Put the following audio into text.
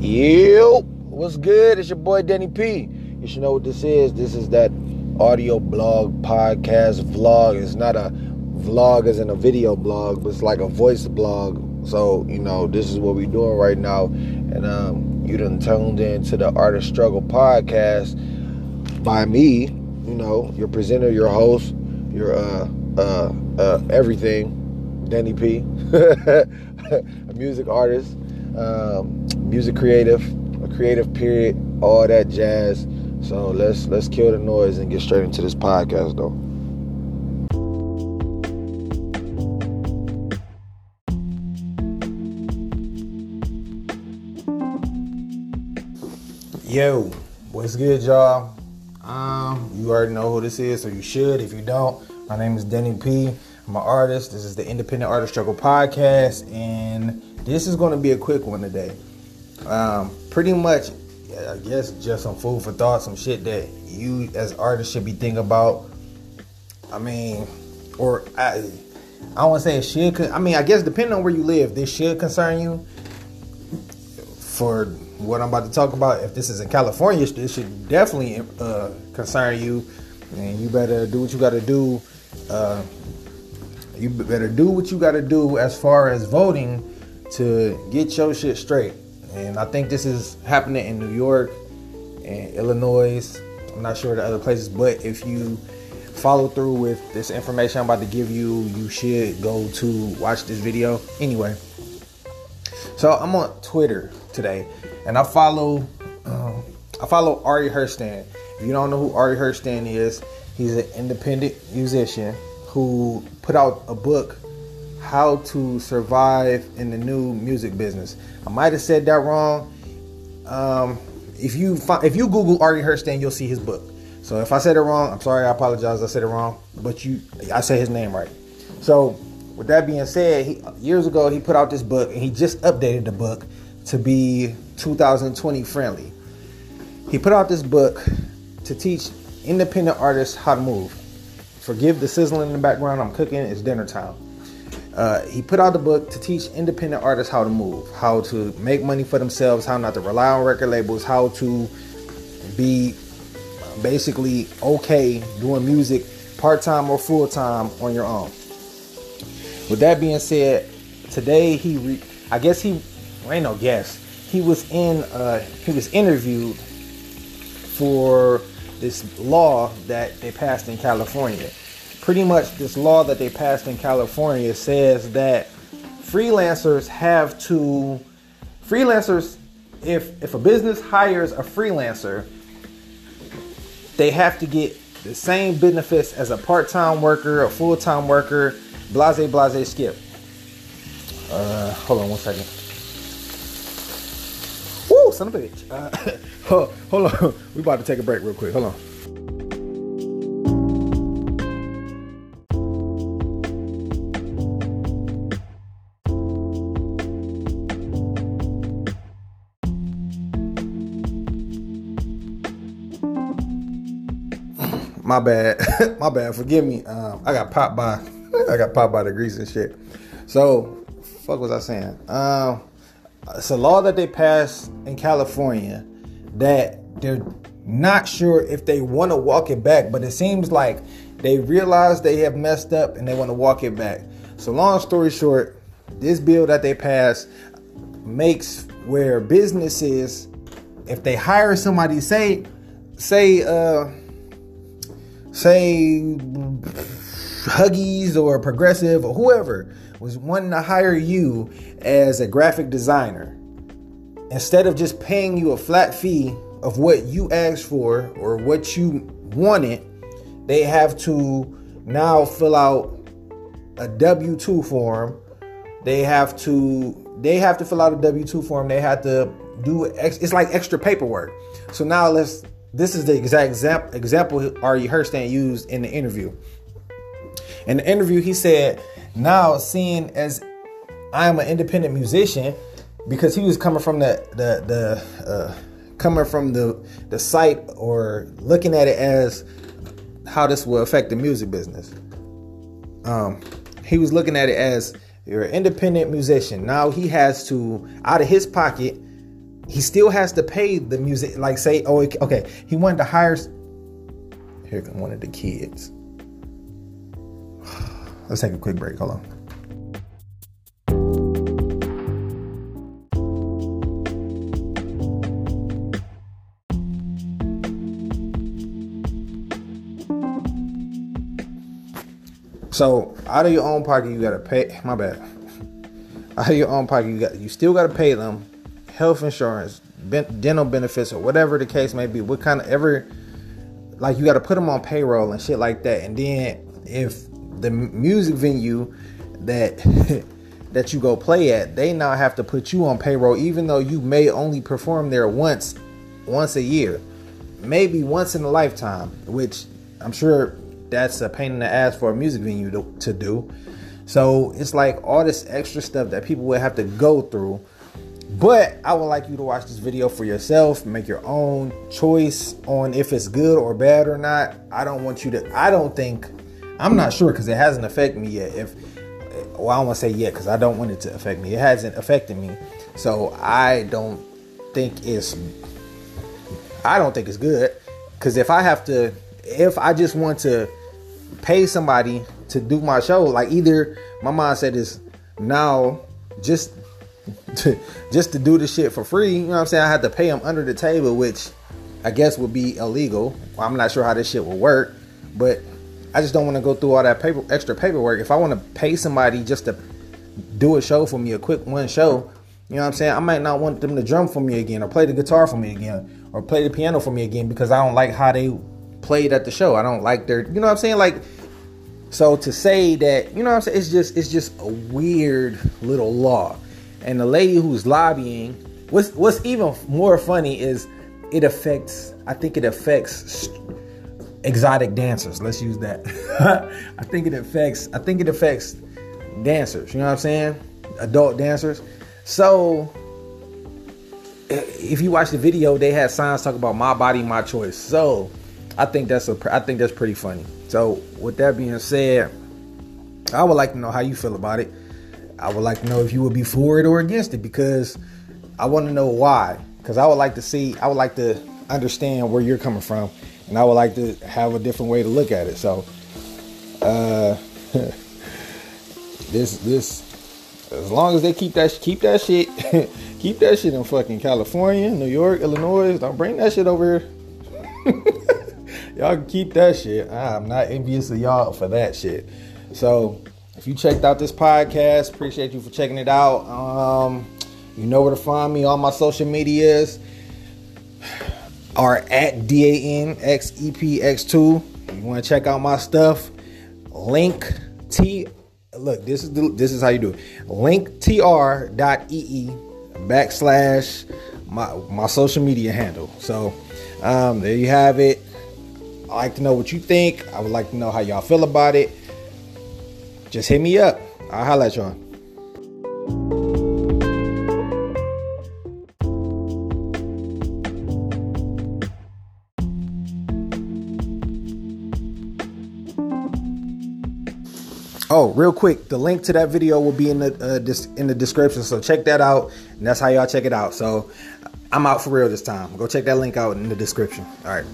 Yo, what's good? It's your boy Denny P. You should know what this is. This is that audio blog, podcast, vlog. It's not a vlog as in a video blog, but it's like a voice blog. So, you know, this is what we're doing right now. And um, you done tuned in to the Artist Struggle podcast by me, you know, your presenter, your host, your uh uh uh everything, Denny P. a music artist, um, music creative, a creative period, all that jazz. So let's let's kill the noise and get straight into this podcast though. Yo, what's good, y'all? Um, you already know who this is, so you should. If you don't, my name is Denny P. I'm an artist. This is the Independent Artist Struggle podcast, and this is going to be a quick one today. Um, pretty much, I guess, just some food for thought, some shit that you as artists should be thinking about. I mean, or I, I want to say it should. I mean, I guess depending on where you live, this should concern you. For what I'm about to talk about, if this is in California, this should definitely uh, concern you, and you better do what you got to do. Uh, you better do what you got to do as far as voting to get your shit straight. And I think this is happening in New York and Illinois. I'm not sure the other places, but if you follow through with this information I'm about to give you, you should go to watch this video. Anyway, so I'm on Twitter today, and I follow um, I follow Ari Herstand. If you don't know who Ari Herstand is, he's an independent musician who put out a book how to survive in the new music business. I might have said that wrong. Um, if you find, if you Google Ari Herstand, you'll see his book. So if I said it wrong, I'm sorry. I apologize. I said it wrong, but you, I said his name right. So with that being said, he, years ago he put out this book, and he just updated the book to be 2020 friendly. He put out this book to teach independent artists how to move. Forgive the sizzling in the background. I'm cooking. It's dinner time. Uh, he put out the book to teach independent artists how to move, how to make money for themselves, how not to rely on record labels, how to be basically okay doing music part time or full time on your own. With that being said, today he, re- I guess he, well, ain't no guess, he was in, uh, he was interviewed for this law that they passed in California. Pretty much, this law that they passed in California says that freelancers have to freelancers if if a business hires a freelancer they have to get the same benefits as a part-time worker a full-time worker blase blase skip. Uh hold on one second. Woo, son of a bitch. Uh, hold, on we about to take a break real quick. Hold on my bad, my bad. Forgive me. Um, I got popped by, I got popped by the grease and shit. So, fuck was I saying? Um, it's a law that they passed in California that they're not sure if they want to walk it back, but it seems like they realize they have messed up and they want to walk it back. So, long story short, this bill that they passed makes where businesses, if they hire somebody, say, say, uh say Huggies or Progressive or whoever was wanting to hire you as a graphic designer, instead of just paying you a flat fee of what you asked for or what you wanted, they have to now fill out a W2 form. They have to they have to fill out a W2 form. They have to do it's like extra paperwork. So now let's this is the exact example, example Ari Herstand used in the interview. In the interview, he said, "Now, seeing as I am an independent musician, because he was coming from the the the uh, coming from the the site or looking at it as how this will affect the music business. Um, he was looking at it as you're an independent musician. Now he has to, out of his pocket, he still has to pay the music. Like say, oh, okay, he wanted to hire. Here come one of the kids. Let's take a quick break. Hold on. So out of your own pocket, you gotta pay. My bad. Out of your own pocket, you got you still gotta pay them health insurance, dental benefits, or whatever the case may be. What kind of ever like you got to put them on payroll and shit like that. And then if the music venue that that you go play at, they now have to put you on payroll, even though you may only perform there once once a year, maybe once in a lifetime, which I'm sure that's a pain in the ass for a music venue to, to do. So it's like all this extra stuff that people would have to go through. But I would like you to watch this video for yourself, make your own choice on if it's good or bad or not. I don't want you to, I don't think, I'm not sure because it hasn't affected me yet. If, well, I don't want to say yet because I don't want it to affect me. It hasn't affected me. So I don't think it's, I don't think it's good. Because if I have to, if I just want to pay somebody to do my show. Like either my mindset is now just just to do the shit for free. You know what I'm saying? I had to pay them under the table, which I guess would be illegal. I'm not sure how this shit will work, but I just don't want to go through all that paper extra paperwork. If I want to pay somebody just to do a show for me, a quick one show, you know what I'm saying? I might not want them to drum for me again or play the guitar for me again or play the piano for me again because I don't like how they played at the show. I don't like their, you know what I'm saying? Like, so to say that, you know what I'm saying? It's just, it's just a weird little law. And the lady who's lobbying, what's, what's even more funny is it affects, I think it affects exotic dancers. Let's use that. I think it affects, I think it affects dancers. You know what I'm saying? Adult dancers. So if you watch the video, they had signs talk about my body, my choice. So I think that's a I think that's pretty funny. So with that being said, I would like to know how you feel about it. I would like to know if you would be for it or against it because I want to know why. Because I would like to see, I would like to understand where you're coming from, and I would like to have a different way to look at it. So, uh, this this as long as they keep that keep that shit keep that shit in fucking California, New York, Illinois, don't bring that shit over here. y'all can keep that shit. I'm not envious of y'all for that shit. So if you checked out this podcast, appreciate you for checking it out. Um, you know where to find me. All my social medias are at D-A-N-X-E-P-X2. You want to check out my stuff? Link T. Look, this is the, this is how you do it. Linktr.ee backslash my my social media handle. So um, there you have it. I like to know what you think. I would like to know how y'all feel about it. Just hit me up. I'll holla at y'all. Oh, real quick, the link to that video will be in the uh, in the description, so check that out, and that's how y'all check it out. So, I'm out for real this time. Go check that link out in the description. All right.